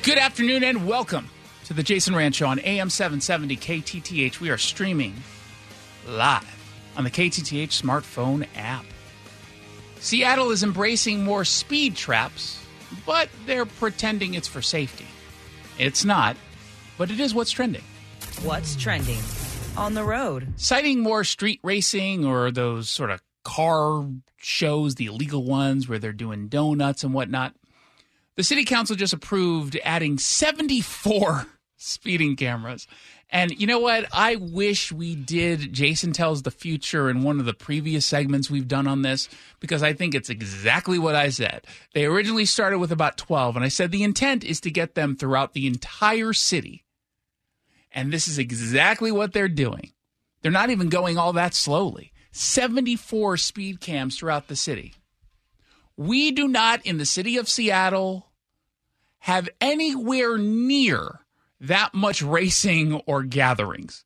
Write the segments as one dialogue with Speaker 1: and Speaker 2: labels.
Speaker 1: Good afternoon and welcome to the Jason Rantz Show on AM 770 KTTH. We are streaming live on the KTTH smartphone app. Seattle is embracing more speed traps, but they're pretending it's for safety. It's not, but it is what's trending.
Speaker 2: What's trending on the road?
Speaker 1: Citing more street racing or those sort of car shows, the illegal ones where they're doing donuts and whatnot. The city council just approved adding 74 speeding cameras. And you know what? I wish we did Jason Tells the Future in one of the previous segments we've done on this because I think it's exactly what I said. They originally started with about 12, and I said the intent is to get them throughout the entire city. And this is exactly what they're doing. They're not even going all that slowly. 74 speed cams throughout the city. We do not, in the city of Seattle, have anywhere near that much racing or gatherings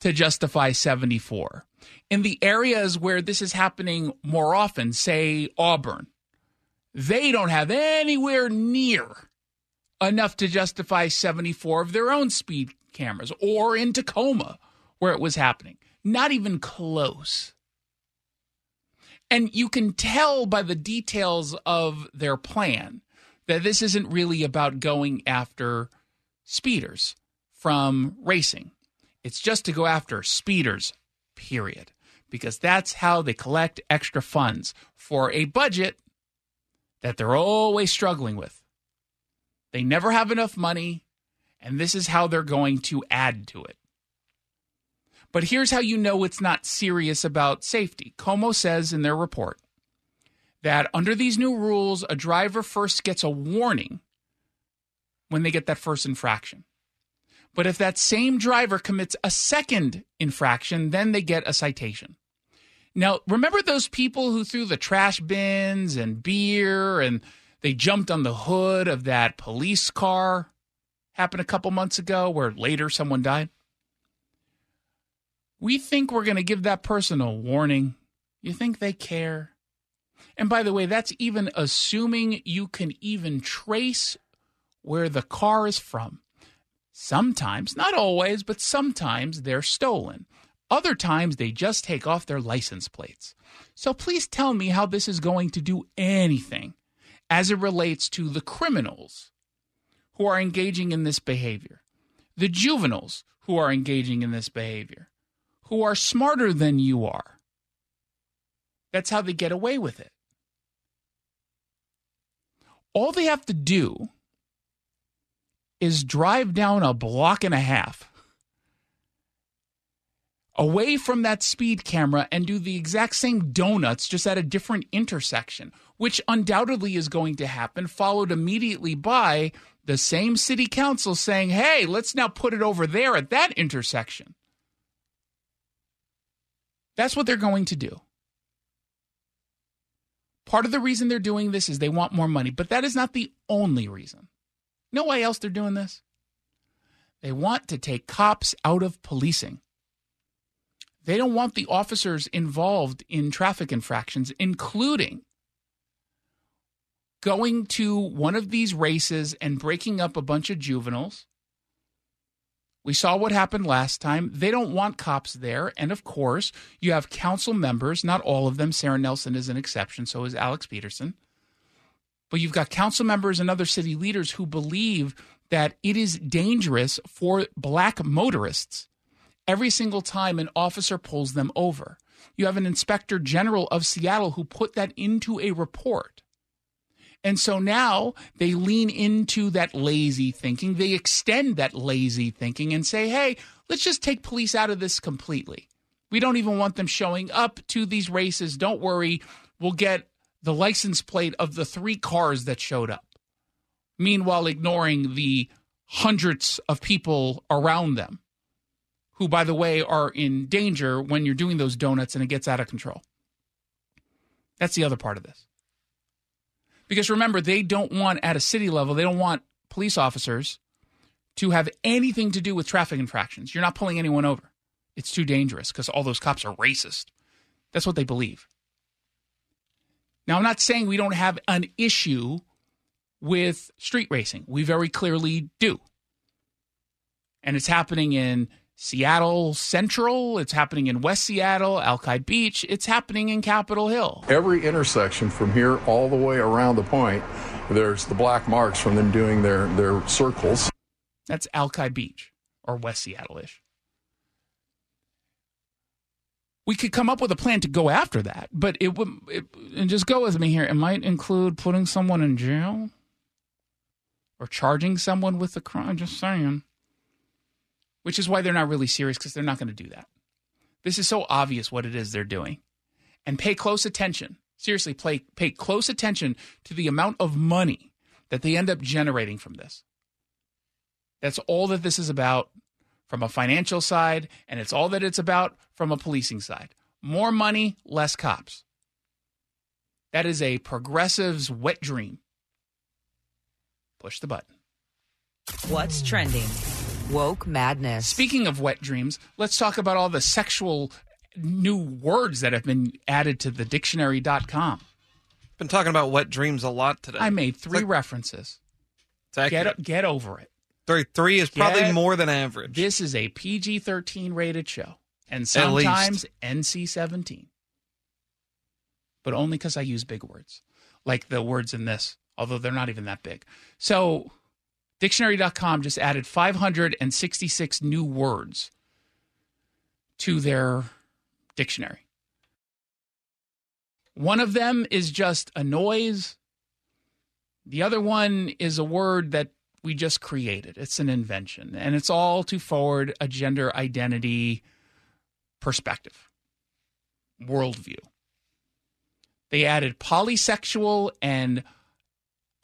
Speaker 1: to justify 74. In the areas where this is happening more often, say Auburn, they don't have anywhere near enough to justify 74 of their own speed cameras, or in Tacoma, where it was happening. Not even close. And you can tell by the details of their plan that this isn't really about going after speeders from racing. It's just to go after speeders, period. Because that's how they collect extra funds for a budget that they're always struggling with. They never have enough money, and this is how they're going to add to it. But here's how you know it's not serious about safety. KOMO says in their report that under these new rules, a driver first gets a warning when they get that first infraction. But if that same driver commits a second infraction, then they get a citation. Now, remember those people who threw the trash bins and beer and they jumped on the hood of that police car? Happened a couple months ago where later someone died. We think we're going to give that person a warning. You think they care? And by the way, that's even assuming you can even trace where the car is from. Sometimes, not always, but sometimes they're stolen. Other times they just take off their license plates. So please tell me how this is going to do anything as it relates to the criminals who are engaging in this behavior, the juveniles who are engaging in this behavior, who are smarter than you are. That's how they get away with it. All they have to do is drive down a block and a half away from that speed camera and do the exact same donuts just at a different intersection, which undoubtedly is going to happen, followed immediately by the same city council saying, hey, let's now put it over there at that intersection. That's what they're going to do. Part of the reason they're doing this is they want more money, but that is not the only reason. Know why else they're doing this? They want to take cops out of policing. They don't want the officers involved in traffic infractions, including going to one of these races and breaking up a bunch of juveniles. We saw what happened last time. They don't want cops there. And of course, you have council members, not all of them. Sarah Nelson is an exception, so is Alex Pedersen but you've got council members and other city leaders who believe that it is dangerous for black motorists every single time an officer pulls them over. You have an inspector general of Seattle who put that into a report. And so now they lean into that lazy thinking. They extend that lazy thinking and say, hey, let's just take police out of this completely. We don't even want them showing up to these races. Don't worry. We'll get the license plate of the three cars that showed up, meanwhile, ignoring the hundreds of people around them, who, by the way, are in danger when you're doing those donuts and it gets out of control. That's the other part of this. Because remember, they don't want, at a city level, they don't want police officers to have anything to do with traffic infractions. You're not pulling anyone over. It's too dangerous because all those cops are racist. That's what they believe. Now, I'm not saying we don't have an issue with street racing. We very clearly do. And it's happening in Seattle Central, it's happening in West Seattle, Alki Beach, it's happening in Capitol Hill.
Speaker 3: Every intersection from here all the way around the point, there's the black marks from them doing their, their circles.
Speaker 1: That's Alki Beach or West Seattle ish. We could come up with a plan to go after that, but it would, it, and just go with me here. It might include putting someone in jail or charging someone with a crime. Just saying. Which is why they're not really serious because they're not going to do that. This is so obvious what it is they're doing. And pay close attention. Seriously, pay, pay close attention to the amount of money that they end up generating from this. That's all that this is about from a financial side, and it's all that it's about from a policing side. More money, less cops. That is a progressive's wet dream. Push the button.
Speaker 2: What's trending? Woke madness.
Speaker 1: Speaking of wet dreams, let's talk about all the sexual new words that have been added to the dictionary.com.
Speaker 4: Been talking about wet dreams a lot today.
Speaker 1: I made three
Speaker 4: like-
Speaker 1: references. Get get over it.
Speaker 4: three, three is probably
Speaker 1: Get-
Speaker 4: more than average.
Speaker 1: This is a PG 13 rated show and sometimes NC 17. But only because I use big words, like the words in this, although they're not even that big. So, dictionary.com just added 566 new words to their dictionary. One of them is just a noise. The other one is a word that we just created. It's an invention, and it's all to forward a gender identity perspective, worldview. They added polysexual and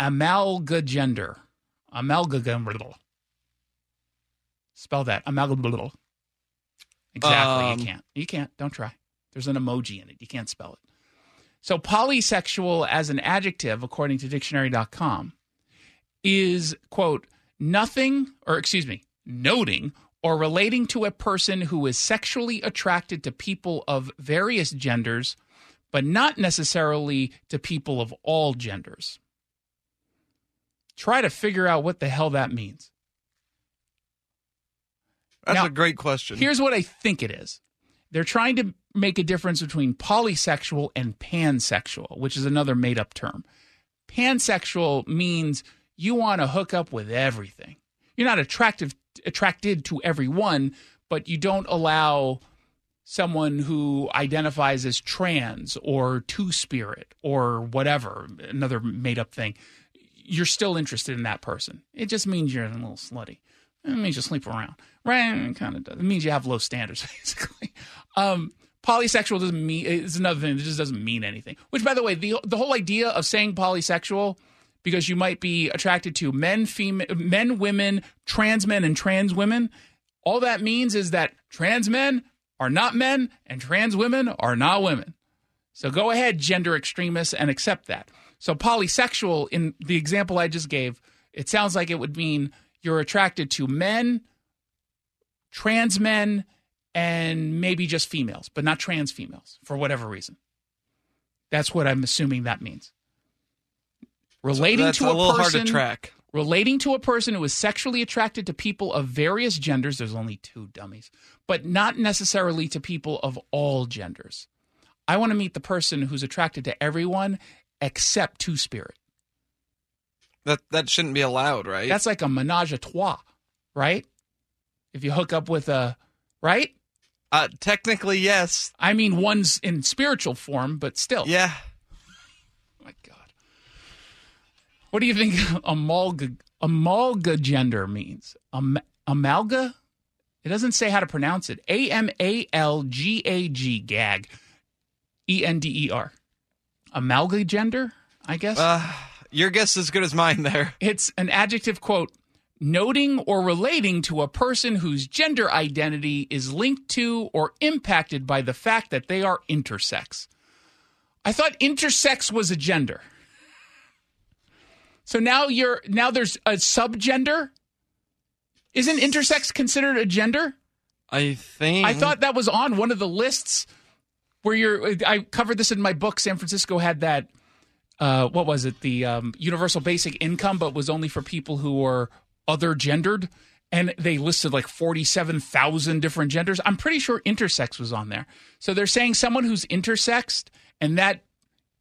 Speaker 1: amalgagender. Amalgagender. Spell that. Amalgagender. Exactly.
Speaker 4: Um,
Speaker 1: you can't. You can't. Don't try. There's an emoji in it. You can't spell it. So, polysexual as an adjective, according to dictionary.com, is, quote, nothing, or excuse me, noting or relating to a person who is sexually attracted to people of various genders, but not necessarily to people of all genders. Try to figure out what the hell that means.
Speaker 4: That's
Speaker 1: now,
Speaker 4: a great question.
Speaker 1: Here's what I think it is. They're trying to make a difference between polysexual and pansexual, which is another made up term. Pansexual means you want to hook up with everything. You're not attractive attracted to everyone, but you don't allow someone who identifies as trans or two spirit or whatever, another made up thing. You're still interested in that person. It just means you're a little slutty. It means you sleep around. Right? It kind of does. It means you have low standards, basically. Um, polysexual doesn't mean it's another thing. It just doesn't mean anything. Which, by the way, the the whole idea of saying polysexual because you might be attracted to men, female, men, women, trans men, and trans women. All that means is that trans men are not men and trans women are not women. So go ahead, gender extremists, and accept that. So polysexual, in the example I just gave, it sounds like it would mean you're attracted to men, trans men, and maybe just females, but not trans females for whatever reason. That's what I'm assuming that means. Relating
Speaker 4: That's
Speaker 1: to
Speaker 4: a
Speaker 1: a,
Speaker 4: little
Speaker 1: person,
Speaker 4: hard to track.
Speaker 1: relating to a person who is sexually attracted to people of various genders. There's only two dummies, but not necessarily to people of all genders. I want to meet the person who's attracted to everyone except two spirit.
Speaker 4: That that shouldn't be allowed, right?
Speaker 1: That's like a menage a trois, right? If you hook up with a, right?
Speaker 4: uh, technically yes.
Speaker 1: I mean, one's in spiritual form, but still.
Speaker 4: Yeah.
Speaker 1: my God. What do you think amalga amalga gender means? Am, amalga? It doesn't say how to pronounce it. A M A L G A G gag. E N D E R. Amalga gender, I guess.
Speaker 4: Uh, your guess is as good as mine there.
Speaker 1: it's an adjective quote noting or relating to a person whose gender identity is linked to or impacted by the fact that they are intersex. I thought intersex was a gender. So now you're now there's a subgender? Isn't intersex considered a gender?
Speaker 4: I think
Speaker 1: I thought that was on one of the lists where you're I covered this in my book San Francisco had that uh, what was it? The um, universal basic income, but was only for people who were other gendered. And they listed like 47,000 different genders. I'm pretty sure intersex was on there. So they're saying someone who's intersexed and that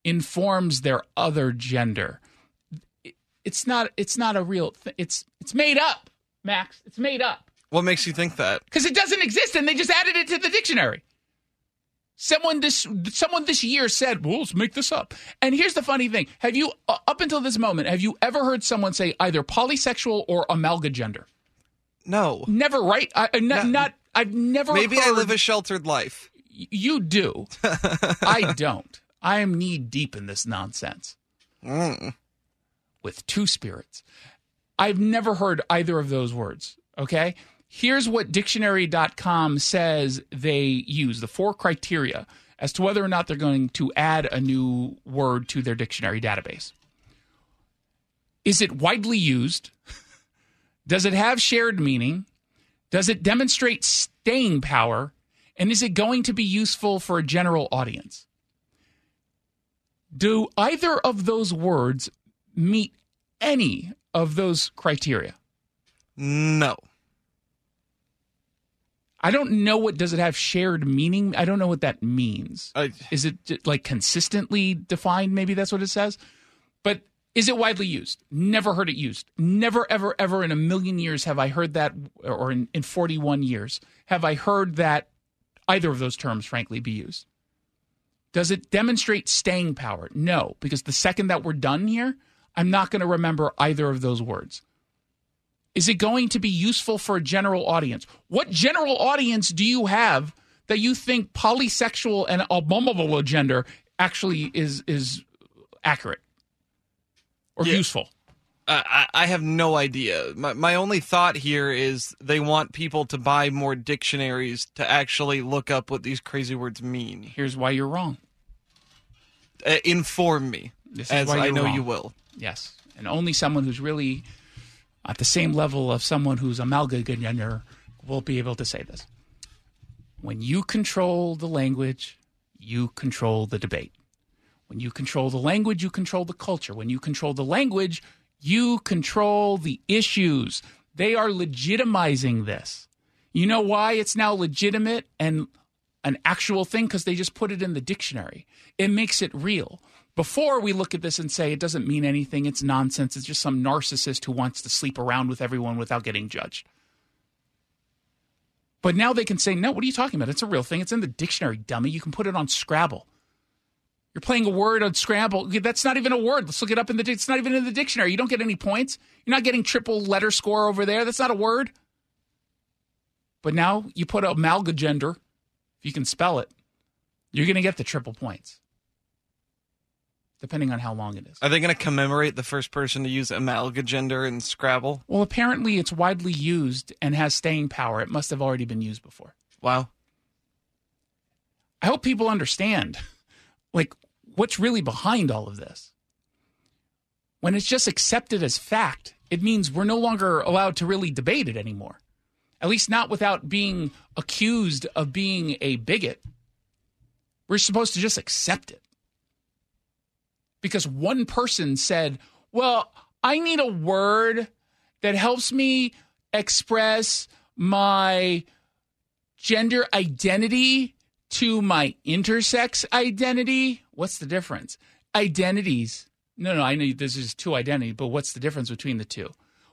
Speaker 1: informs their other gender. It's not it's not a real th- it's it's made up, Max. It's made up
Speaker 4: What makes you think that?
Speaker 1: because it doesn't exist and they just added it to the dictionary. Someone this someone this year said, "Well, let's make this up." And here's the funny thing: Have you uh, up until this moment have you ever heard someone say either polysexual or amalgagender?
Speaker 4: No.
Speaker 1: Never, right? I, I- not,
Speaker 4: No.
Speaker 1: not. I've never.
Speaker 4: Maybe I live a sheltered life.
Speaker 1: You do. I don't. I am knee deep in this nonsense
Speaker 4: Mm.
Speaker 1: with two spirits. I've never heard either of those words. Okay. Here's what dictionary.com says they use the four criteria as to whether or not they're going to add a new word to their dictionary database. Is it widely used? Does it have shared meaning? Does it demonstrate staying power? And is it going to be useful for a general audience? Do either of those words meet any of those criteria?
Speaker 4: No.
Speaker 1: I don't know what does it have shared meaning? I don't know what that means.
Speaker 4: I,
Speaker 1: Is it like consistently defined? Maybe that's what it says. But is it widely used? Never heard it used. Never, ever, ever in a million years have I heard that, or in, in 41 years, have I heard that either of those terms, frankly, be used. Does it demonstrate staying power? No, because the second that we're done here, I'm not going to remember either of those words. Is it going to be useful for a general audience? What general audience do you have that you think polysexual and abominable gender actually is is accurate or
Speaker 4: Yeah.
Speaker 1: useful?
Speaker 4: I, I have no idea. My, my only thought here is they want people to buy more dictionaries to actually look up what these crazy words mean.
Speaker 1: Here's why you're wrong.
Speaker 4: Uh, inform me,
Speaker 1: This is
Speaker 4: as
Speaker 1: why
Speaker 4: I know
Speaker 1: wrong.
Speaker 4: you will.
Speaker 1: Yes, and only someone who's really at the same level of someone who's a amalgamator will be able to say this. When you control the language, you control the debate. When you control the language, you control the culture. When you control the language, you control the issues. They are legitimizing this. You know why it's now legitimate and an actual thing? Because they just put it in the dictionary. It makes it real. Before we look at this and say it doesn't mean anything, it's nonsense, it's just some narcissist who wants to sleep around with everyone without getting judged. But now they can say, no, what are you talking about? It's a real thing. It's in the dictionary, dummy. You can put it on Scrabble. You're playing a word on Scrabble. That's not even a word. Let's look it up in the. It's not even in the dictionary. You don't get any points. You're not getting triple letter score over there. That's not a word. But now you put amalgagender, if you can spell it, you're going to get the triple points, depending on how long it is.
Speaker 4: Are they going to commemorate the first person to use amalgagender in Scrabble?
Speaker 1: Well, apparently it's widely used and has staying power. It must have already been used before.
Speaker 4: Wow.
Speaker 1: I hope people understand, like, what's really behind all of this. When it's just accepted as fact, it means we're no longer allowed to really debate it anymore. At least not without being accused of being a bigot. We're supposed to just accept it. Because one person said, well, I need a word that helps me express my gender identity to my intersex identity. What's the difference? Identities. No, no, I know this is two identities, but what's the difference between the two?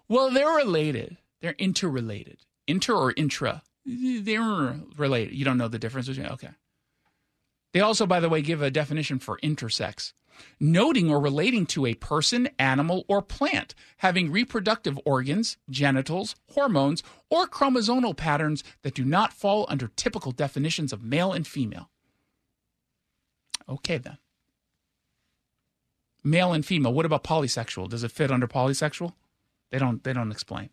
Speaker 1: Well, they're related. They're interrelated. Inter or intra? They're related. You don't know the difference between okay. They also, by the way, give a definition for intersex noting or relating to a person, animal, or plant having reproductive organs, genitals, hormones, or chromosomal patterns that do not fall under typical definitions of male and female. Okay, then. Male and female. What about polysexual? Does it fit under polysexual? They don't they don't explain.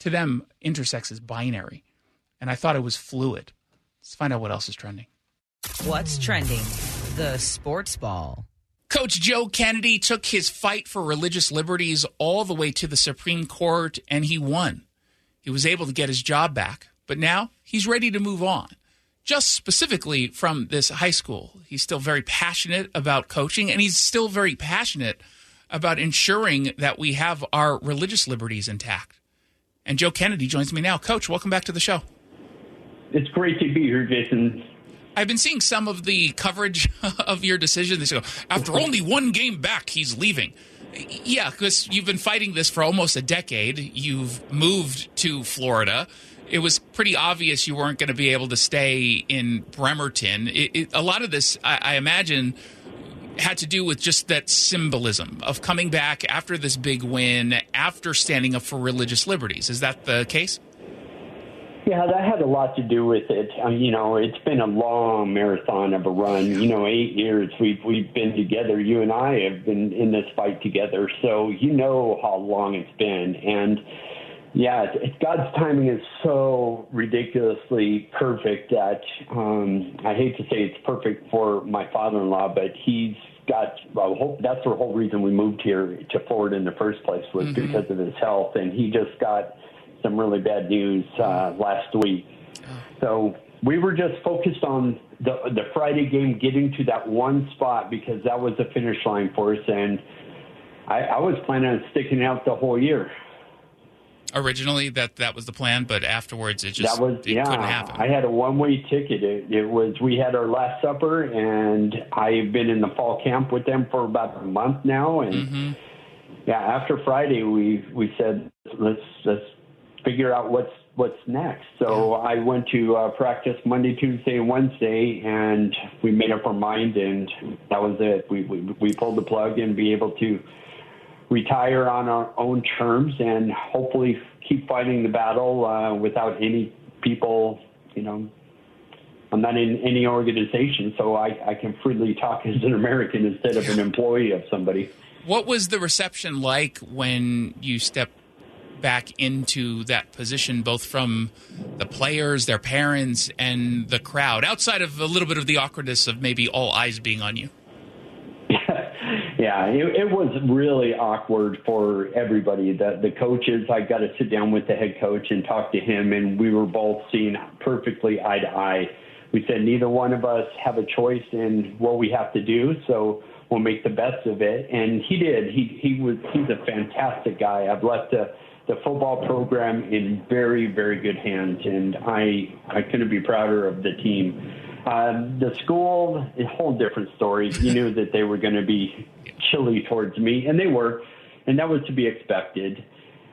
Speaker 1: To them, intersex is binary. And I thought it was fluid. Let's find out what else is trending.
Speaker 2: What's trending? The sports ball.
Speaker 1: Coach Joe Kennedy took his fight for religious liberties all the way to the Supreme Court and he won. He was able to get his job back, but now he's ready to move on. just specifically from this high school. He's still very passionate about coaching, and he's still very passionate about ensuring that we have our religious liberties intact. And Joe Kennedy joins me now. Coach, welcome back to the show.
Speaker 5: It's great to be here, Jason.
Speaker 1: I've been seeing some of the coverage of your decision. They go, after only one game back, he's leaving. Yeah, because you've been fighting this for almost a decade. You've moved to Florida. It was pretty obvious you weren't going to be able to stay in Bremerton. It, it, a lot of this, I, I imagine, had to do with just that symbolism of coming back after this big win, after standing up for religious liberties. Is that the case?
Speaker 5: Yeah, that had a lot to do with it. Um, you know, it's been a long marathon of a run. You know, eight years we've we've been together. You and I have been in this fight together, so you know how long it's been. And yeah, it's, God's timing is so ridiculously perfect that um, I hate to say it's perfect for my father-in-law, but he's got well, whole, that's the whole reason we moved here to Florida in the first place was mm-hmm. because of his health, and he just got some really bad news uh, last week. So we were just focused on the the Friday game, getting to that one spot because that was the finish line for us, and I, I was planning on sticking out the whole year.
Speaker 1: Originally, that that was the plan, but afterwards, it just that was, it
Speaker 5: yeah,
Speaker 1: couldn't happen.
Speaker 5: I had a one way ticket. It, it was we had our last supper, and I've been in the fall camp with them for about a month now, and. Mm-hmm. Yeah, after Friday, we we said let's let's figure out what's what's next. So I went to uh, practice Monday, Tuesday, and Wednesday, and we made up our mind, and that was it. We we, we pulled the plug and be able to retire on our own terms and hopefully keep fighting the battle uh, without any people, you know. I'm not in any organization, so I, I can freely talk as an American instead of an employee of somebody.
Speaker 1: What was the reception like when you stepped back into that position, both from the players, their parents, and the crowd, outside of a little bit of the awkwardness of maybe all eyes being on you?
Speaker 5: yeah, it, it was really awkward for everybody. The the coaches, I got to sit down with the head coach and talk to him, and we were both seeing perfectly eye to eye. We said neither one of us have a choice in what we have to do, so we'll make the best of it. And he did. He he was he's a fantastic guy. I've left the the football program in very, very good hands, and I I couldn't be prouder of the team. Um, the school, a whole different story. You knew that they were going to be chilly towards me, and they were, and that was to be expected.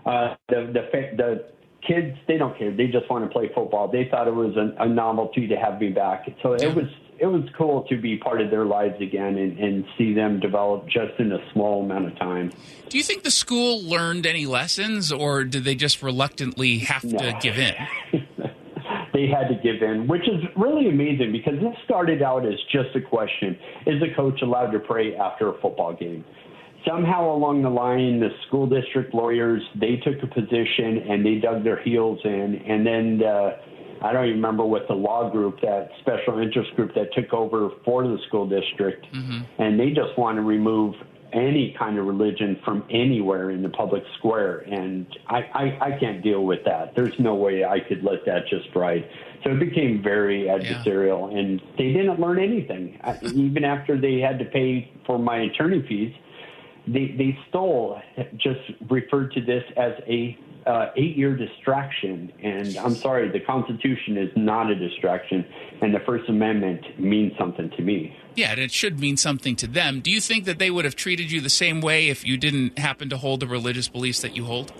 Speaker 5: Uh, the the the kids, they don't care. They just want to play football. They thought it was a, a novelty to have me back. So it was it was cool to be part of their lives again and, and see them develop just in a small amount of time.
Speaker 1: Do you think the school learned any lessons, or did they just reluctantly have no. to give in?
Speaker 5: they had to give in, which is really amazing because this started out as just a question: Is a coach allowed to pray after a football game? Somehow along the line, the school district lawyers they took a position and they dug their heels in, and then. The, I don't even remember what the law group, that special interest group that took over for the school district, mm-hmm. and they just want to remove any kind of religion from anywhere in the public square. And I, I, I can't deal with that. There's no way I could let that just ride. So it became very adversarial, yeah. and they didn't learn anything. Even after they had to pay for my attorney fees, they, they stole, just referred to this as a uh, eight year distraction. And I'm sorry, the Constitution is not a distraction, and the First Amendment means something to me.
Speaker 1: Yeah, and it should mean something to them. Do you think that they would have treated you the same way if you didn't happen to hold the religious beliefs that you hold?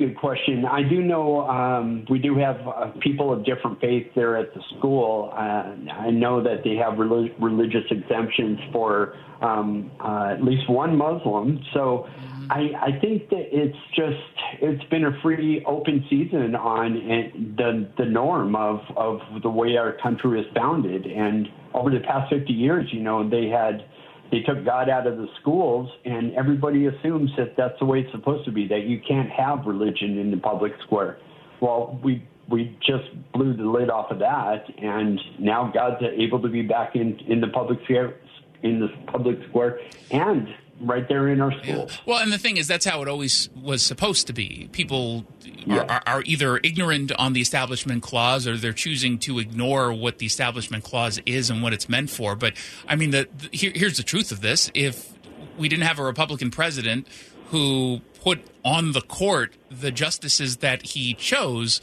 Speaker 5: That's a really good question. I do know um, we do have uh, people of different faiths there at the school. Uh, I know that they have relig- religious exemptions for um, uh, at least one Muslim. So I, I think that it's just it's been a free open season on the the norm of of the way our country is founded and over the past 50 years you know they had they took God out of the schools and everybody assumes that that's the way it's supposed to be that you can't have religion in the public square. Well we we just blew the lid off of that and now God's able to be back in in the public sphere in the public square and right there in our schools.
Speaker 1: Well, and the thing is, that's how it always was supposed to be. People
Speaker 5: Yeah.
Speaker 1: are, are, either ignorant on the Establishment Clause or they're choosing to ignore what the Establishment Clause is and what it's meant for. But I mean, the, the here, here's the truth of this: if we didn't have a Republican president who put on the court the justices that he chose,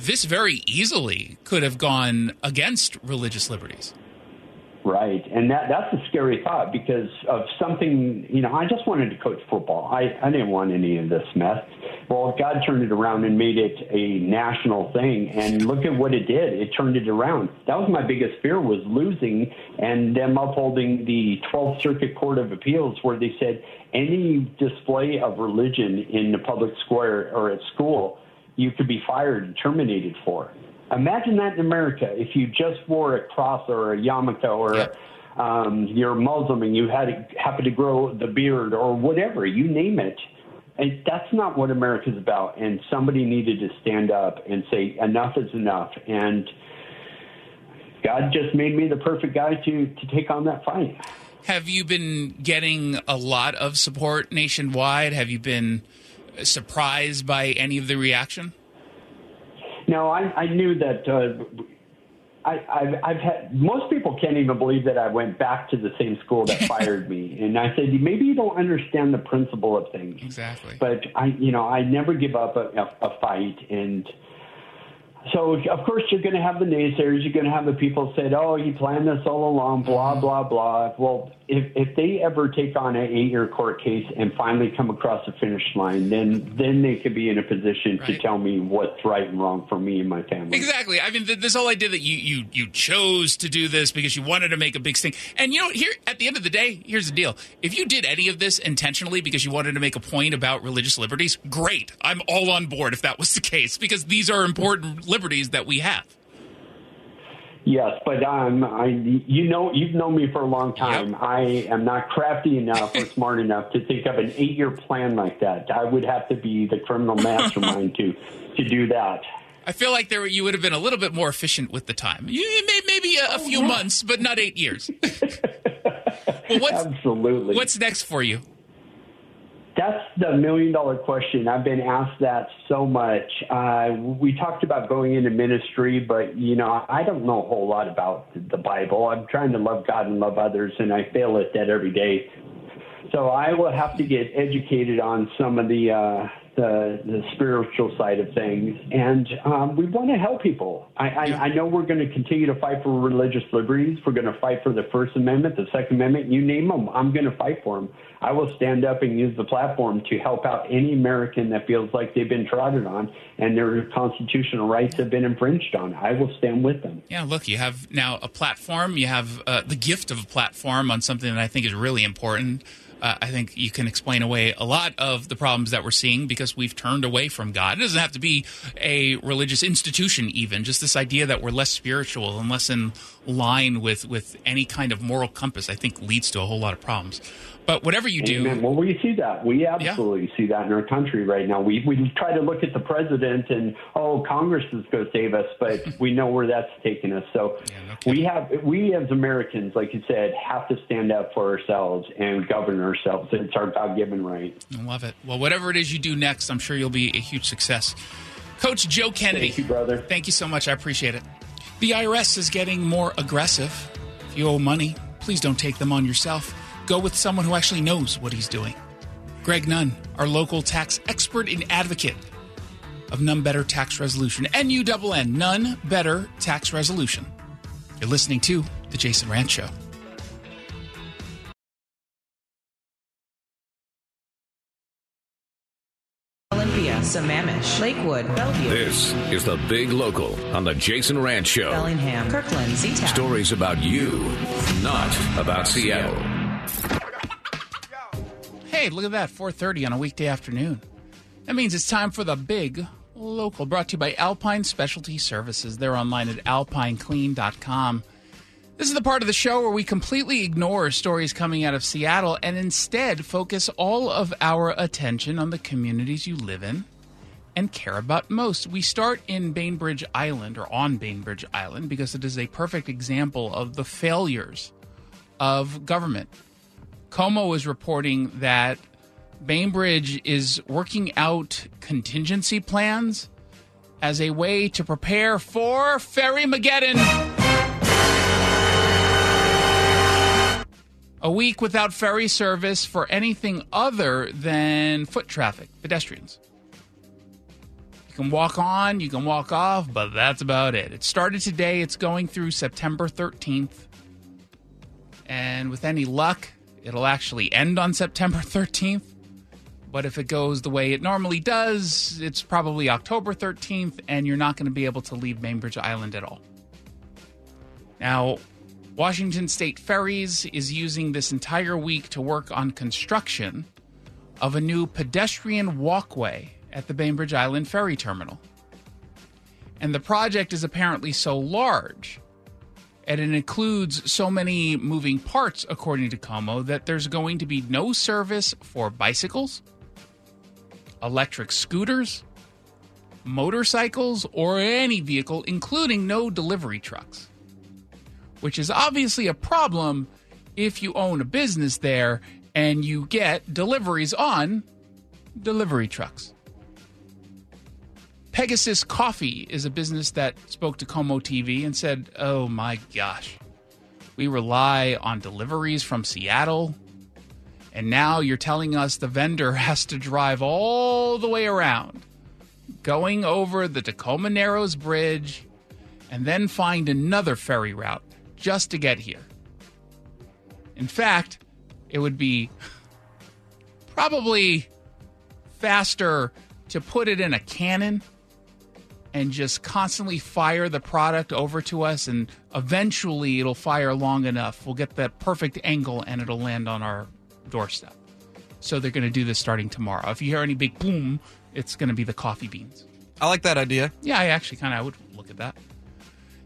Speaker 1: this very easily could have gone against religious liberties.
Speaker 5: Right, and that that's a scary thought because of something. You know, I just wanted to coach football. I I didn't want any of this mess. Well, God turned it around and made it a national thing, and look at what it did. It turned it around. That was my biggest fear was losing and them upholding the 12th Circuit Court of Appeals, where they said any display of religion in the public square or at school, you could be fired and terminated for. Imagine that in America. If you just wore a cross or a yarmulke or
Speaker 1: Yep.
Speaker 5: um, you're Muslim and you had happen to grow the beard or whatever, you name it. And that's not what America's about. And somebody needed to stand up and say enough is enough. And God just made me the perfect guy to to take on that fight.
Speaker 1: Have you been getting a lot of support nationwide? Have you been surprised by any of the reaction?
Speaker 5: No, I, I knew that. Uh, I, I've, I've had most people can't even believe that I went back to the same school that fired me, and I said maybe you don't understand the principle of things.
Speaker 1: Exactly.
Speaker 5: But I, you know, I never give up a, a, a fight, and so of course you're going to have the naysayers. You're going to have the people said, "Oh, he planned this all along." Blah blah blah. Well, if if they ever take on an eight-year court case and finally come across the finish line, then then they could be in a position to tell me what's right and wrong for me and my family.
Speaker 1: Exactly. I mean, th- this whole idea that you, you you chose to do this because you wanted to make a big stink, and you know, here at the end of the day, here's the deal: if you did any of this intentionally because you wanted to make a point about religious liberties, great. I'm all on board if that was the case because these are important liberties that we have.
Speaker 5: Yes, but um, I, you know, you've known me for a long time.
Speaker 1: Yep.
Speaker 5: I am not crafty enough or smart enough to think of an eight-year plan like that. I would have to be the criminal mastermind to to do that.
Speaker 1: I feel like there you would have been a little bit more efficient with the time. You, may, maybe a, a few months, but not eight years. well, what's
Speaker 5: Absolutely.
Speaker 1: what's next for you?
Speaker 5: That's the million dollar question. I've been asked that so much. Uh, we talked about going into ministry, but you know, I don't know a whole lot about the Bible. I'm trying to love God and love others, and I fail at that every day. So I will have to get educated on some of the uh, the, the spiritual side of things, and um, we want to help people. I, I, I know we're going to continue to fight for religious liberties. We're going to fight for the First Amendment, the Second Amendment. You name them, I'm going to fight for them. I will stand up and use the platform to help out any American that feels like they've been trodden on and their constitutional rights have been infringed on. I will stand with them.
Speaker 1: Yeah, look, you have now a platform. You have uh, the gift of a platform on something that I think is really important. Uh, I think you can explain away a lot of the problems that we're seeing because we've turned away from God. It doesn't have to be a religious institution, even just this idea that we're less spiritual and less in line with with any kind of moral compass. I think leads to a whole lot of problems. But whatever you do,
Speaker 5: Amen. Well, we see that. We absolutely see that in our country right now. We we try to look at the president and oh, Congress is going to save us, but we know where that's taking us. So
Speaker 1: Yeah,
Speaker 5: we have we as Americans, like you said, have to stand up for ourselves and govern ourselves. It's our God given right.
Speaker 1: I love it. Well, whatever it is you do next, I'm sure you'll be a huge success. Coach Joe Kennedy.
Speaker 5: Thank you, brother.
Speaker 1: Thank you so much. I appreciate it. The IRS is getting more aggressive. If you owe money, please don't take them on yourself. Go with someone who actually knows what he's doing. Greg Nunn, our local tax expert and advocate of Nunn Better Tax Resolution. N-U-N-N, Nunn Better Tax Resolution. You're listening to The Jason Rantz Show.
Speaker 2: Olympia, Sammamish, Lakewood, Bellevue,
Speaker 6: This is the Big Local on the Jason Rantz Show.
Speaker 2: Bellingham, Kirkland, Z-Town.
Speaker 6: Stories about you, not about Seattle.
Speaker 1: Hey, look at that, 4:30 on a weekday afternoon. That means it's time for the big local brought to you by Alpine Specialty Services. They're online at alpineclean.com. This is the part of the show where we completely ignore stories coming out of Seattle and instead focus all of our attention on the communities you live in and care about most. We start in Bainbridge Island or on Bainbridge Island because it is a perfect example of the failures of government KOMO is reporting that Bainbridge is working out contingency plans as a way to prepare for Ferry Mageddon. A week without ferry service for anything other than foot traffic, pedestrians. You can walk on, you can walk off, but that's about it. It started today, it's going through September 13th. And with any luck, it'll actually end on September 13th. But if it goes the way it normally does, it's probably October 13th, and you're not going to be able to leave Bainbridge Island at all. Now, Washington State Ferries is using this entire week to work on construction of a new pedestrian walkway at the Bainbridge Island Ferry Terminal. And the project is apparently so large and it includes so many moving parts, according to KOMO, that there's going to be no service for bicycles, electric scooters, motorcycles, or any vehicle, including no delivery trucks. Which is obviously a problem if you own a business there and you get deliveries on delivery trucks. Pegasus Coffee is a business that spoke to KOMO TV and said, Oh my gosh, we rely on deliveries from Seattle. And now you're telling us the vendor has to drive all the way around, going over the Tacoma Narrows Bridge, and then find another ferry route just to get here. In fact, it would be probably faster to put it in a cannon and just constantly fire the product over to us and eventually it'll fire long enough. We'll get that perfect angle and it'll land on our doorstep. So they're going to do this starting tomorrow. If you hear any big boom it's going to be the coffee beans.
Speaker 4: I like that idea.
Speaker 1: yeah i actually kind of would look at that.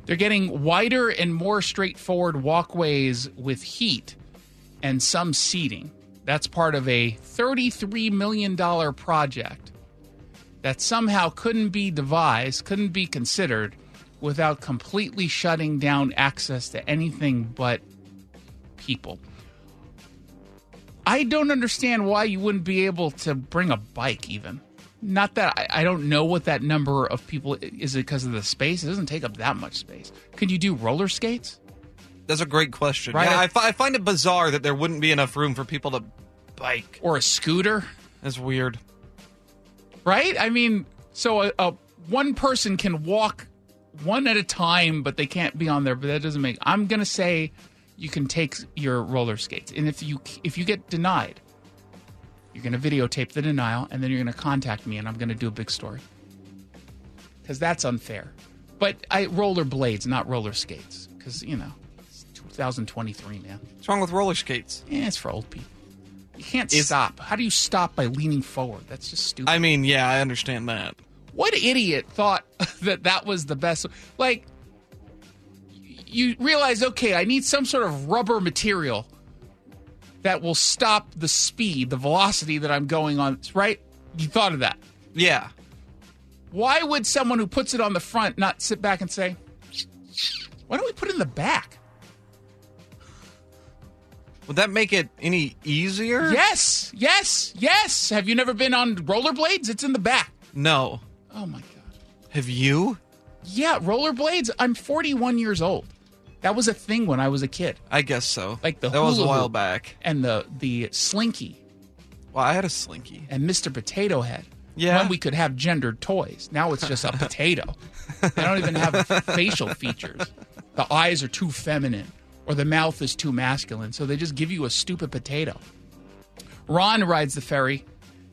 Speaker 1: They're getting wider and more straightforward walkways with heat and some seating. That's part of a $33 million project that somehow couldn't be devised, couldn't be considered without completely shutting down access to anything but people. I don't understand why you wouldn't be able to bring a bike, even. Not that I, I don't know what that number of people is it because of the space. It doesn't take up that much space. Could you do roller skates?
Speaker 4: That's a great question.
Speaker 1: Right.
Speaker 4: Yeah, I, fi- I find it bizarre that there wouldn't be enough room for people to bike.
Speaker 1: Or a scooter?
Speaker 4: That's weird.
Speaker 1: Right? I mean, so a, a one person can walk one at a time, but they can't be on there. But that doesn't make. I'm gonna say you can take your roller skates, and if you if you get denied, you're gonna videotape the denial, and then you're gonna contact me, and I'm gonna do a big story because that's unfair. But I roller blades, not roller skates, because you know, it's 2023, man.
Speaker 4: What's wrong with roller skates?
Speaker 1: Yeah, it's for old people. You can't
Speaker 4: Is-
Speaker 1: stop. How do you stop by leaning forward? That's just stupid.
Speaker 4: I mean, yeah, I understand that.
Speaker 1: what idiot thought that that was the best like you realize okay i need some sort of rubber material that will stop the speed the velocity that i'm going on right you thought of that
Speaker 4: Yeah.
Speaker 1: why would someone who puts it on the front not sit back and say why don't we put it in the back
Speaker 4: Would that make it any easier?
Speaker 1: yes yes yes have you never been on rollerblades it's in the back
Speaker 4: No.
Speaker 1: oh my god
Speaker 4: Have you?
Speaker 1: yeah rollerblades i'm 41 years old that was a thing when i was a kid
Speaker 4: I guess so.
Speaker 1: Like the
Speaker 4: that was a while back.
Speaker 1: and the the slinky
Speaker 4: Well, I had a slinky.
Speaker 1: and Mr. Potato Head.
Speaker 4: Yeah.
Speaker 1: When we could have gendered toys. Now it's just a potato. They don't even have facial features. The eyes are too feminine or the mouth is too masculine. So they just give you a stupid potato. Ron rides the ferry.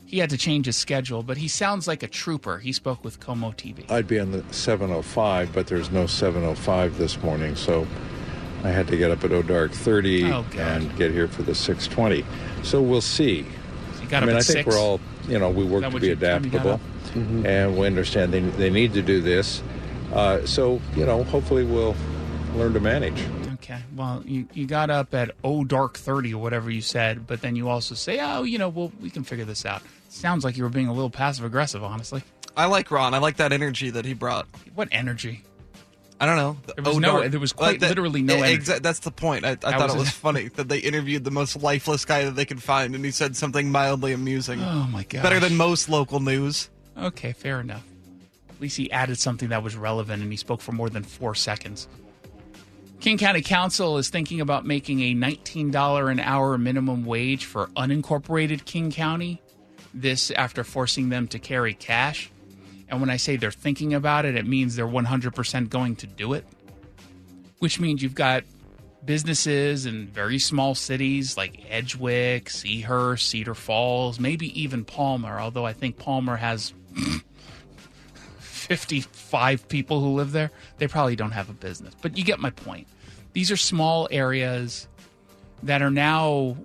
Speaker 1: He had to change his schedule, but he sounds like a trooper. He spoke with KOMO TV.
Speaker 7: I'd be on the 705, but there's no 705 this morning, so I had to get up at O'Dark 30
Speaker 1: Oh,
Speaker 7: and get here for the 620. So we'll see.
Speaker 1: So got
Speaker 7: I mean, I think
Speaker 1: six.
Speaker 7: we're all, you know, we work to be
Speaker 1: you- time you got
Speaker 7: adaptable, and we understand they, they need to do this. Uh, so, you know, hopefully we'll learn to manage.
Speaker 1: Okay. Well, you, you got up at oh dark thirty or whatever you said, but then you also say, oh, you know, well, we can figure this out. Sounds like you were being a little passive aggressive, honestly.
Speaker 4: I like Ron. I like that energy that he brought.
Speaker 1: What energy?
Speaker 4: I don't know.
Speaker 1: There was no-
Speaker 4: Odark-
Speaker 1: there was quite
Speaker 4: Uh, that-
Speaker 1: literally no energy.
Speaker 4: exa- that's the point. I, I thought
Speaker 1: was
Speaker 4: it was funny that they interviewed the most lifeless guy that they could find, and he said something mildly amusing.
Speaker 1: Oh my god.
Speaker 4: Better than most local news.
Speaker 1: Okay, fair enough. At least he added something that was relevant and he spoke for more than four seconds. King County Council is thinking about making a $19 an hour minimum wage for unincorporated King County. This after forcing them to carry cash. And when I say they're thinking about it, it means they're 100% going to do it. Which means you've got businesses in very small cities like Edgewick, Seahurst, Cedar Falls, maybe even Palmer, although I think Palmer has 55 people who live there. They probably don't have a business. But you get my point. These are small areas that are now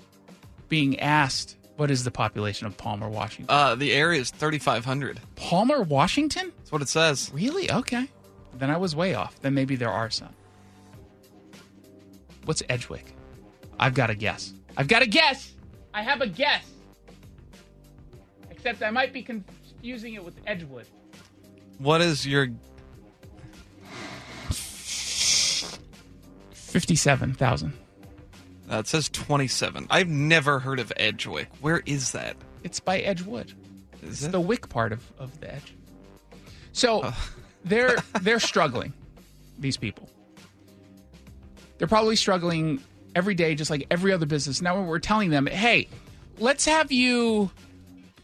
Speaker 1: being asked what is the population of Palmer, Washington?
Speaker 4: Uh, the area is 3,500.
Speaker 1: Palmer, Washington?
Speaker 4: That's what it says.
Speaker 1: Really? Okay. Then I was way off. Then maybe there are some. What's Edgewick? I've got a guess. I've got a guess. I have a guess. Except I might be confusing it with Edgewood.
Speaker 4: What is your
Speaker 1: 57,000.
Speaker 4: Uh, it says 27. I've never heard of Edgewick. Where is that?
Speaker 1: It's by Edgewood.
Speaker 4: Is
Speaker 1: It's
Speaker 4: it?
Speaker 1: the wick part of, of the edge. So they're they're struggling, these people. They're probably struggling every day, just like every other business. Now we're telling them, hey, let's have you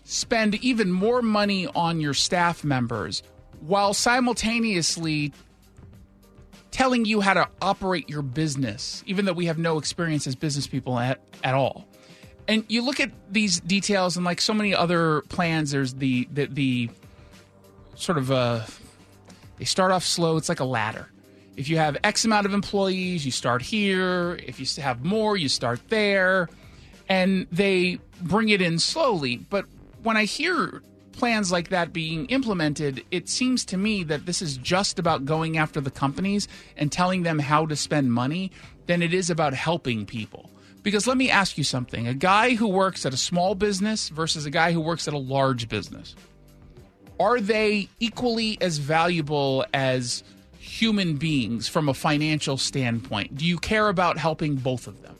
Speaker 1: spend even more money on your staff members while simultaneously telling you how to operate your business, even though we have no experience as business people at, at all. And you look at these details, and like so many other plans, there's the the, the sort of uh they start off slow. It's like a ladder. If you have X amount of employees, you start here. If you have more, you start there, and they bring it in slowly. But when I hear plans like that being implemented, it seems to me that this is just about going after the companies and telling them how to spend money than it is about helping people. Because let me ask you something a guy who works at a small business versus a guy who works at a large business, are they equally as valuable as human beings from a financial standpoint? Do you care about helping both of them?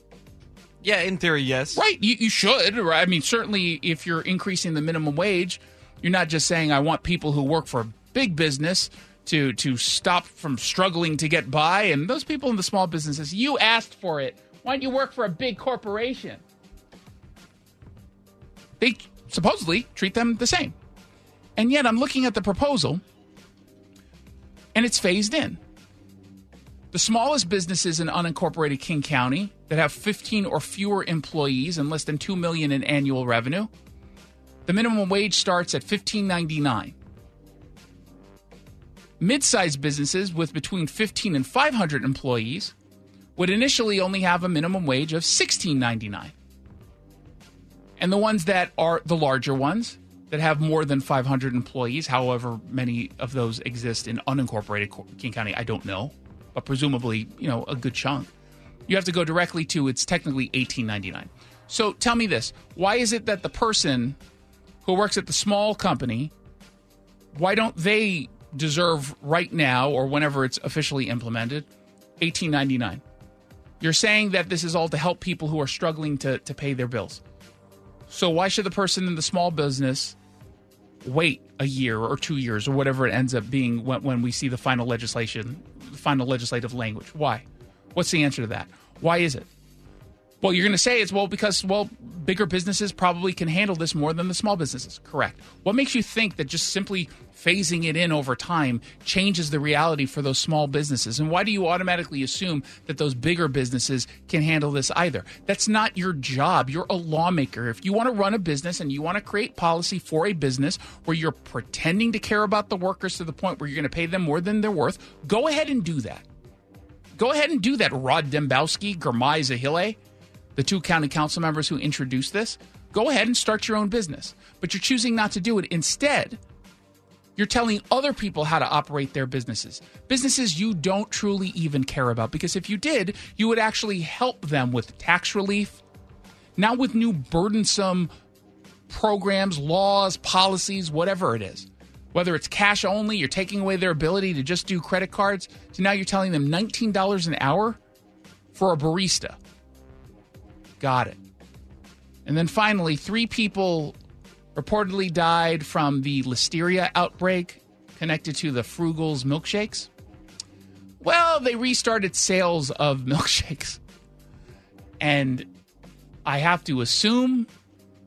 Speaker 4: Yeah, in theory, yes.
Speaker 1: Right, you, you should. Right? I mean, certainly if you're increasing the minimum wage, you're not just saying I want people who work for a big business to to stop from struggling to get by, and those people in the small businesses, you asked for it. Why don't you work for a big corporation? They supposedly treat them the same, and yet I'm looking at the proposal, and it's phased in. The smallest businesses in unincorporated King County that have 15 or fewer employees and less than 2 million in annual revenue, the minimum wage starts at 15.99. Mid-sized businesses with between 15 and 500 employees would initially only have a minimum wage of 16.99. And the ones that are the larger ones that have more than 500 employees, however many of those exist in unincorporated King County, I don't know, but presumably, you know, a good chunk. You have to go directly to it's technically 18.99. So tell me this, why is it that the person who works at the small company, why don't they deserve right now or whenever it's officially implemented 18.99? You're saying that this is all to help people who are struggling to, to pay their bills. So why should the person in the small business wait a year or two years or whatever it ends up being when, when we see the final legislation, the final legislative language? Why? What's the answer to that? Why is it? Well, you're going to say it's well because well, bigger businesses probably can handle this more than the small businesses. Correct. What makes you think that just simply phasing it in over time changes the reality for those small businesses? And why do you automatically assume that those bigger businesses can handle this either? That's not your job. You're a lawmaker. If you want to run a business and you want to create policy for a business where you're pretending to care about the workers to the point where you're going to pay them more than they're worth, go ahead and do that. Go ahead and do that, Rod Dembowski, Girmay Zahilay the two county council members who introduced this, go ahead and start your own business. But you're choosing not to do it. Instead, you're telling other people how to operate their businesses. Businesses you don't truly even care about. Because if you did, you would actually help them with tax relief, not with new burdensome programs, laws, policies, whatever it is. Whether it's cash only, you're taking away their ability to just do credit cards, to now you're telling them $19 an hour for a barista. Got it. And then finally, three people reportedly died from the listeria outbreak connected to the Frugal's milkshakes. Well, they restarted sales of milkshakes. And I have to assume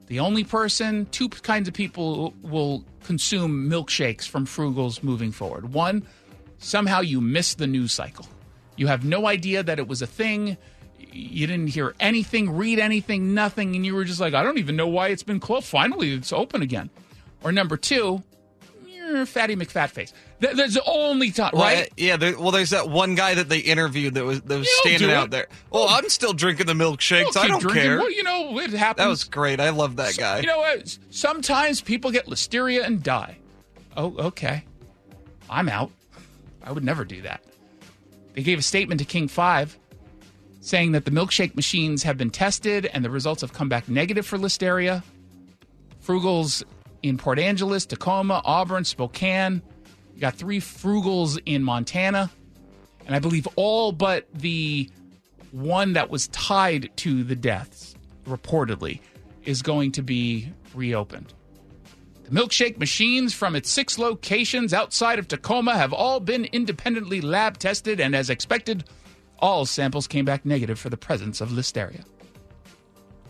Speaker 1: the only person, two kinds of people will consume milkshakes from Frugal's moving forward. One, somehow you missed the news cycle. You have no idea that it was a thing. You didn't hear anything, read anything, nothing, and you were just like, I don't even know why it's been closed. Finally, it's open again. Or number two, fatty McFatface. Th- That's the only time, right?
Speaker 4: uh, yeah. There, well, there's that one guy that they interviewed that was that was
Speaker 1: You'll
Speaker 4: standing out there. Oh, I'm still drinking the milkshakes.
Speaker 1: We'll
Speaker 4: I don't
Speaker 1: drinking.
Speaker 4: care.
Speaker 1: Well, you know, it happens.
Speaker 4: That was great. I love that guy.
Speaker 1: You know what? Sometimes people get listeria and die. Oh, okay. I'm out. I would never do that. They gave a statement to King 5 saying that the milkshake machines have been tested and the results have come back negative for listeria. Frugals in Port Angeles, Tacoma, Auburn, Spokane. You got three Frugals in Montana. And I believe all but the one that was tied to the deaths, reportedly, is going to be reopened. The milkshake machines from its six locations outside of Tacoma have all been independently lab tested, and as expected, all samples came back negative for the presence of listeria.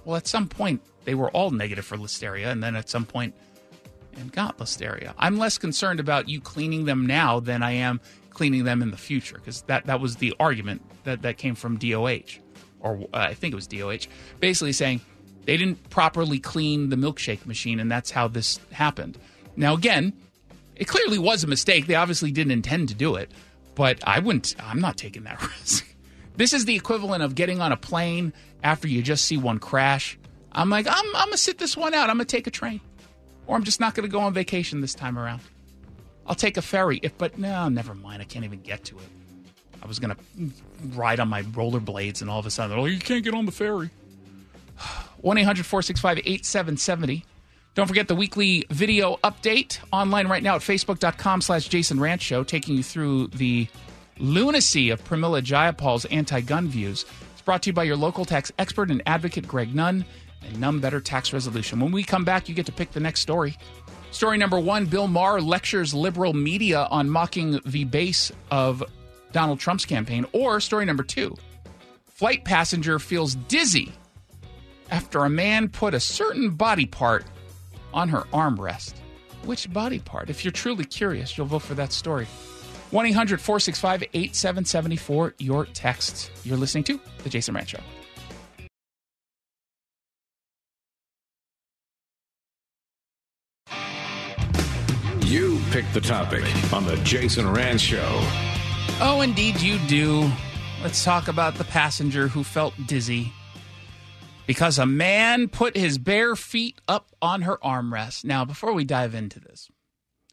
Speaker 1: Well, at some point, they were all negative for listeria, and then at some point, and got listeria. I'm less concerned about you cleaning them now than I am cleaning them in the future, because that, that was the argument that, that came from DOH, or uh, I think it was DOH, basically saying they didn't properly clean the milkshake machine, and that's how this happened. Now, again, it clearly was a mistake. They obviously didn't intend to do it, but I wouldn't, I'm not taking that risk. This is the equivalent of getting on a plane after you just see one crash. I'm like, I'm, I'm going to sit this one out. I'm going to take a train. Or I'm just not going to go on vacation this time around. I'll take a ferry. If, but no, never mind. I can't even get to it. I was going to ride on my rollerblades, and all of a sudden, they're like, you can't get on the ferry. 1 800 465 8770. Don't forget the weekly video update online right now at facebook.com slash Jason Rantz Show, taking you through the lunacy of Pramila Jayapal's anti gun views. It's brought to you by your local tax expert and advocate, Greg Nunn, and Nunn Better Tax Resolution. When we come back, you get to pick the next story. Story number one Bill Maher lectures liberal media on mocking the base of Donald Trump's campaign. Or story number two flight passenger feels dizzy after a man put a certain body part on her armrest. Which body part? If you're truly curious, you'll vote for that story. 1 800 465 8770 for your texts. You're listening to The Jason Rantz Show.
Speaker 6: You pick the topic on the Jason Rantz Show.
Speaker 1: Oh, indeed, you do. Let's talk about the passenger who felt dizzy because a man put his bare feet up on her armrest. Now, before we dive into this,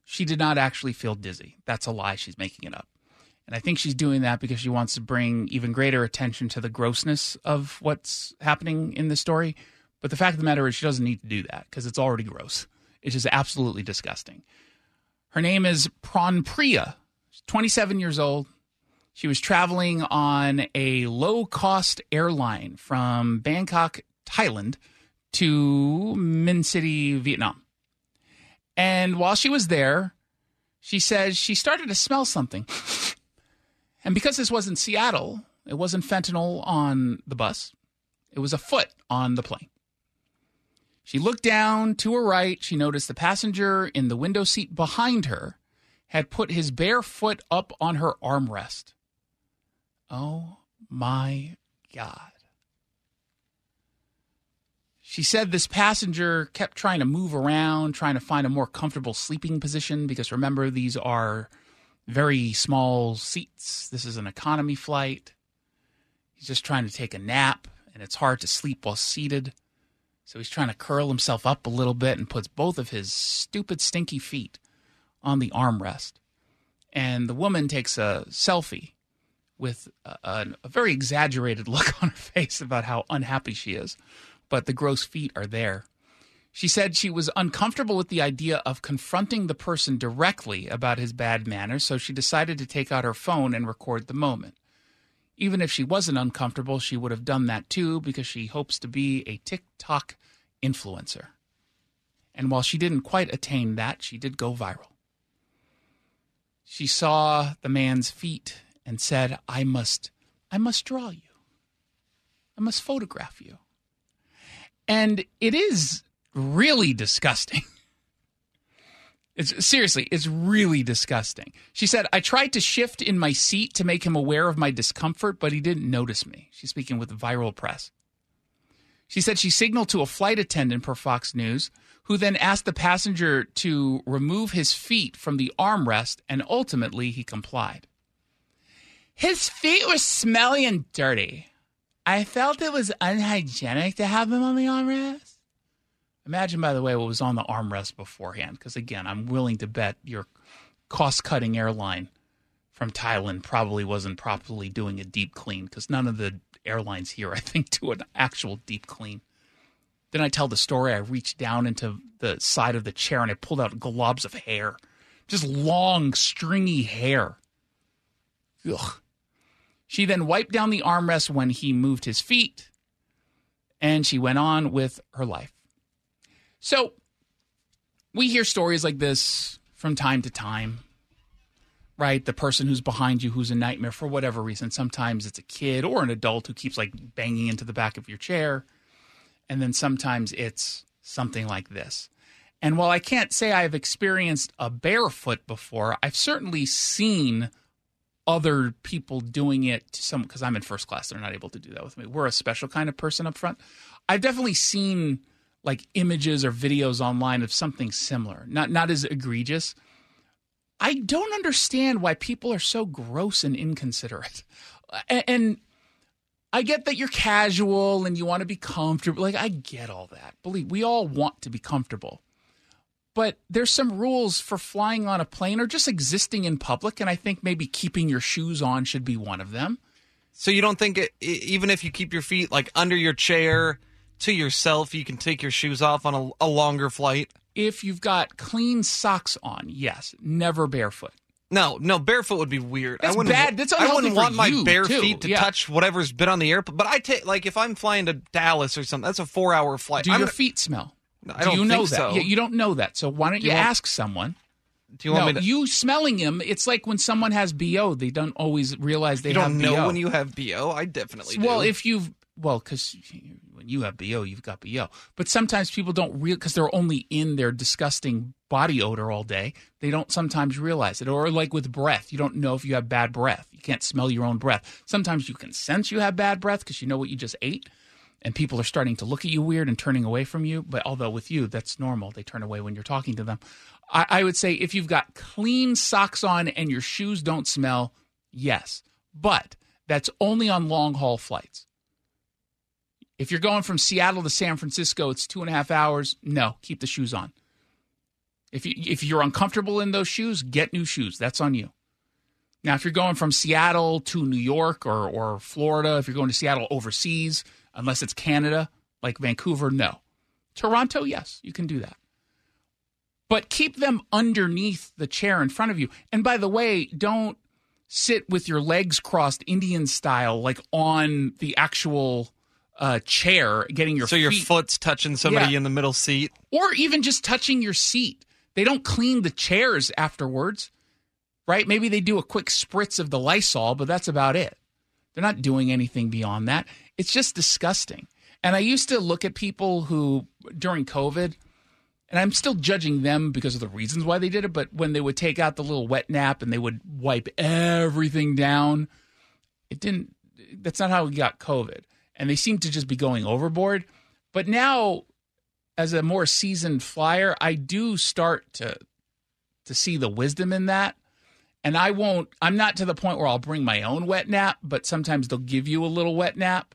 Speaker 1: she did not actually feel dizzy. That's a lie. She's making it up. And I think she's doing that because she wants to bring even greater attention to the grossness of what's happening in the story. But the fact of the matter is, she doesn't need to do that because it's already gross. It's just absolutely disgusting. Her name is Pranpriya. She's 27 years old. She was traveling on a low cost airline from Bangkok, Thailand to Minh City, Vietnam. And while she was there, she says she started to smell something. And because this wasn't Seattle, it wasn't fentanyl on the bus, it was a foot on the plane. She looked down to her right. She noticed the passenger in the window seat behind her had put his bare foot up on her armrest. Oh my God. She said this passenger kept trying to move around, trying to find a more comfortable sleeping position because remember, these are very small seats. This is an economy flight. He's just trying to take a nap, and it's hard to sleep while seated. So he's trying to curl himself up a little bit and puts both of his stupid, stinky feet on the armrest. And the woman takes a selfie with a, a, a very exaggerated look on her face about how unhappy she is. But the gross feet are there. She said she was uncomfortable with the idea of confronting the person directly about his bad manners, so she decided to take out her phone and record the moment. Even if she wasn't uncomfortable, she would have done that too because she hopes to be a TikTok influencer. And while she didn't quite attain that, she did go viral. She saw the man's feet and said, I must, I must draw you. I must photograph you. And it is really disgusting. It's seriously, it's really disgusting. She said, I tried to shift in my seat to make him aware of my discomfort, but he didn't notice me. She's speaking with Viral Press. She said she signaled to a flight attendant per Fox News, who then asked the passenger to remove his feet from the armrest, and ultimately he complied. His feet were smelly and dirty. I felt it was unhygienic to have them on the armrest. Imagine, by the way, what was on the armrest beforehand, because again, I'm willing to bet your cost cutting airline from Thailand probably wasn't properly doing a deep clean, because none of the airlines here, I think, do an actual deep clean. Then I tell the story. I reached down into the side of the chair and I pulled out globs of hair, just long, stringy hair. Ugh. She then wiped down the armrest when he moved his feet, and she went on with her life. So we hear stories like this from time to time, right? The person who's behind you who's a nightmare for whatever reason. Sometimes it's a kid or an adult who keeps like banging into the back of your chair. And then sometimes it's something like this. And while I can't say I've experienced a barefoot before, I've certainly seen other people doing it to some because I'm in first class. They're not able to do that with me. We're a special kind of person up front. I've definitely seen like images or videos online of something similar. Not not as egregious. I don't understand why people are so gross and inconsiderate. And, and I get that you're casual and you want to be comfortable. Like I get all that. Believe we all want to be comfortable but there's some rules for flying on a plane or just existing in public and i think maybe keeping your shoes on should be one of them
Speaker 4: So you don't think it, even if you keep your feet like under your chair to yourself, you can take your shoes off on a, a longer flight?
Speaker 1: if you've got clean socks on yes never barefoot
Speaker 4: No, no, barefoot would be weird.
Speaker 1: That's
Speaker 4: I wouldn't,
Speaker 1: bad. That's
Speaker 4: I wouldn't want my bare
Speaker 1: too.
Speaker 4: feet to
Speaker 1: Yeah.
Speaker 4: touch whatever's been on the airplane. But I take like if I'm flying to Dallas or something, that's a four hour flight.
Speaker 1: do
Speaker 4: I'm
Speaker 1: your
Speaker 4: gonna-
Speaker 1: feet smell
Speaker 4: I
Speaker 1: do
Speaker 4: don't
Speaker 1: you know that
Speaker 4: so.
Speaker 1: yeah, you don't know that so why don't you,
Speaker 4: you want-
Speaker 1: ask someone
Speaker 4: Do you want
Speaker 1: no,
Speaker 4: me to?
Speaker 1: you smelling him? it's like when someone has bo they don't always realize they
Speaker 4: you don't know
Speaker 1: bo
Speaker 4: when you have bo. I definitely
Speaker 1: well
Speaker 4: do.
Speaker 1: if you've well because when you have bo you've got bo but sometimes people don't real because they're only in their disgusting body odor all day they don't sometimes realize it or like with breath you don't know if you have bad breath you can't smell your own breath sometimes you can sense you have bad breath because you know what you just ate and people are starting to look at you weird and turning away from you but although with you that's normal they turn away when you're talking to them I, I would say if you've got clean socks on and your shoes don't smell yes but that's only on long haul flights if you're going from Seattle to San Francisco, it's two and a half hours. No, keep the shoes on. If you if you're uncomfortable in those shoes, get new shoes. That's on you. Now, if you're going from Seattle to New York or or Florida, if you're going to Seattle overseas, unless it's Canada, like Vancouver, no. Toronto, yes, you can do that. But keep them underneath the chair in front of you. And by the way, don't sit with your legs crossed Indian style, like on the actual uh, chair, getting your
Speaker 4: so your foot's touching somebody
Speaker 1: Yeah.
Speaker 4: in the middle seat.
Speaker 1: or even just touching your seat. They don't clean the chairs afterwards, right? Maybe they do a quick spritz of the Lysol, but that's about it. They're not doing anything beyond that. It's just disgusting. And I used to look at people who, during COVID, and I'm still judging them because of the reasons why they did it, but when they would take out the little wet nap and they would wipe everything down, it didn't, that's not how we got COVID. And they seem to just be going overboard. But now, as a more seasoned flyer, I do start to to see the wisdom in that. And I won't I'm not to the point where I'll bring my own wet nap, but sometimes they'll give you a little wet nap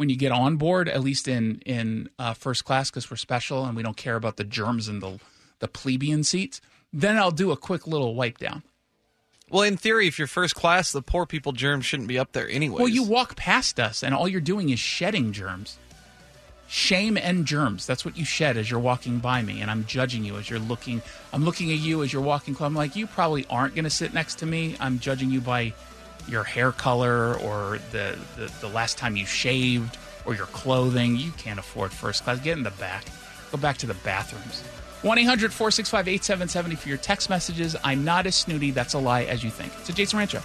Speaker 1: when you get on board, at least in in uh, first class because we're special and we don't care about the germs in the the plebeian seats. Then I'll do a quick little wipe down.
Speaker 4: Well, in theory, if you're first class, the poor people germs shouldn't be up there anyway.
Speaker 1: Well, you walk past us and all you're doing is shedding germs. shame and germs. That's what you shed as you're walking by me, and I'm judging you as you're looking. I'm looking at you as you're walking. I'm like, you probably aren't going to sit next to me. I'm judging you by your hair color or the, the, the last time you shaved or your clothing. You can't afford first class. Get in the back. Go back to the bathrooms. 1 800 465 8770 for your text messages. I'm not as snooty. That's a lie as you think. It's a Jason Rantz Show.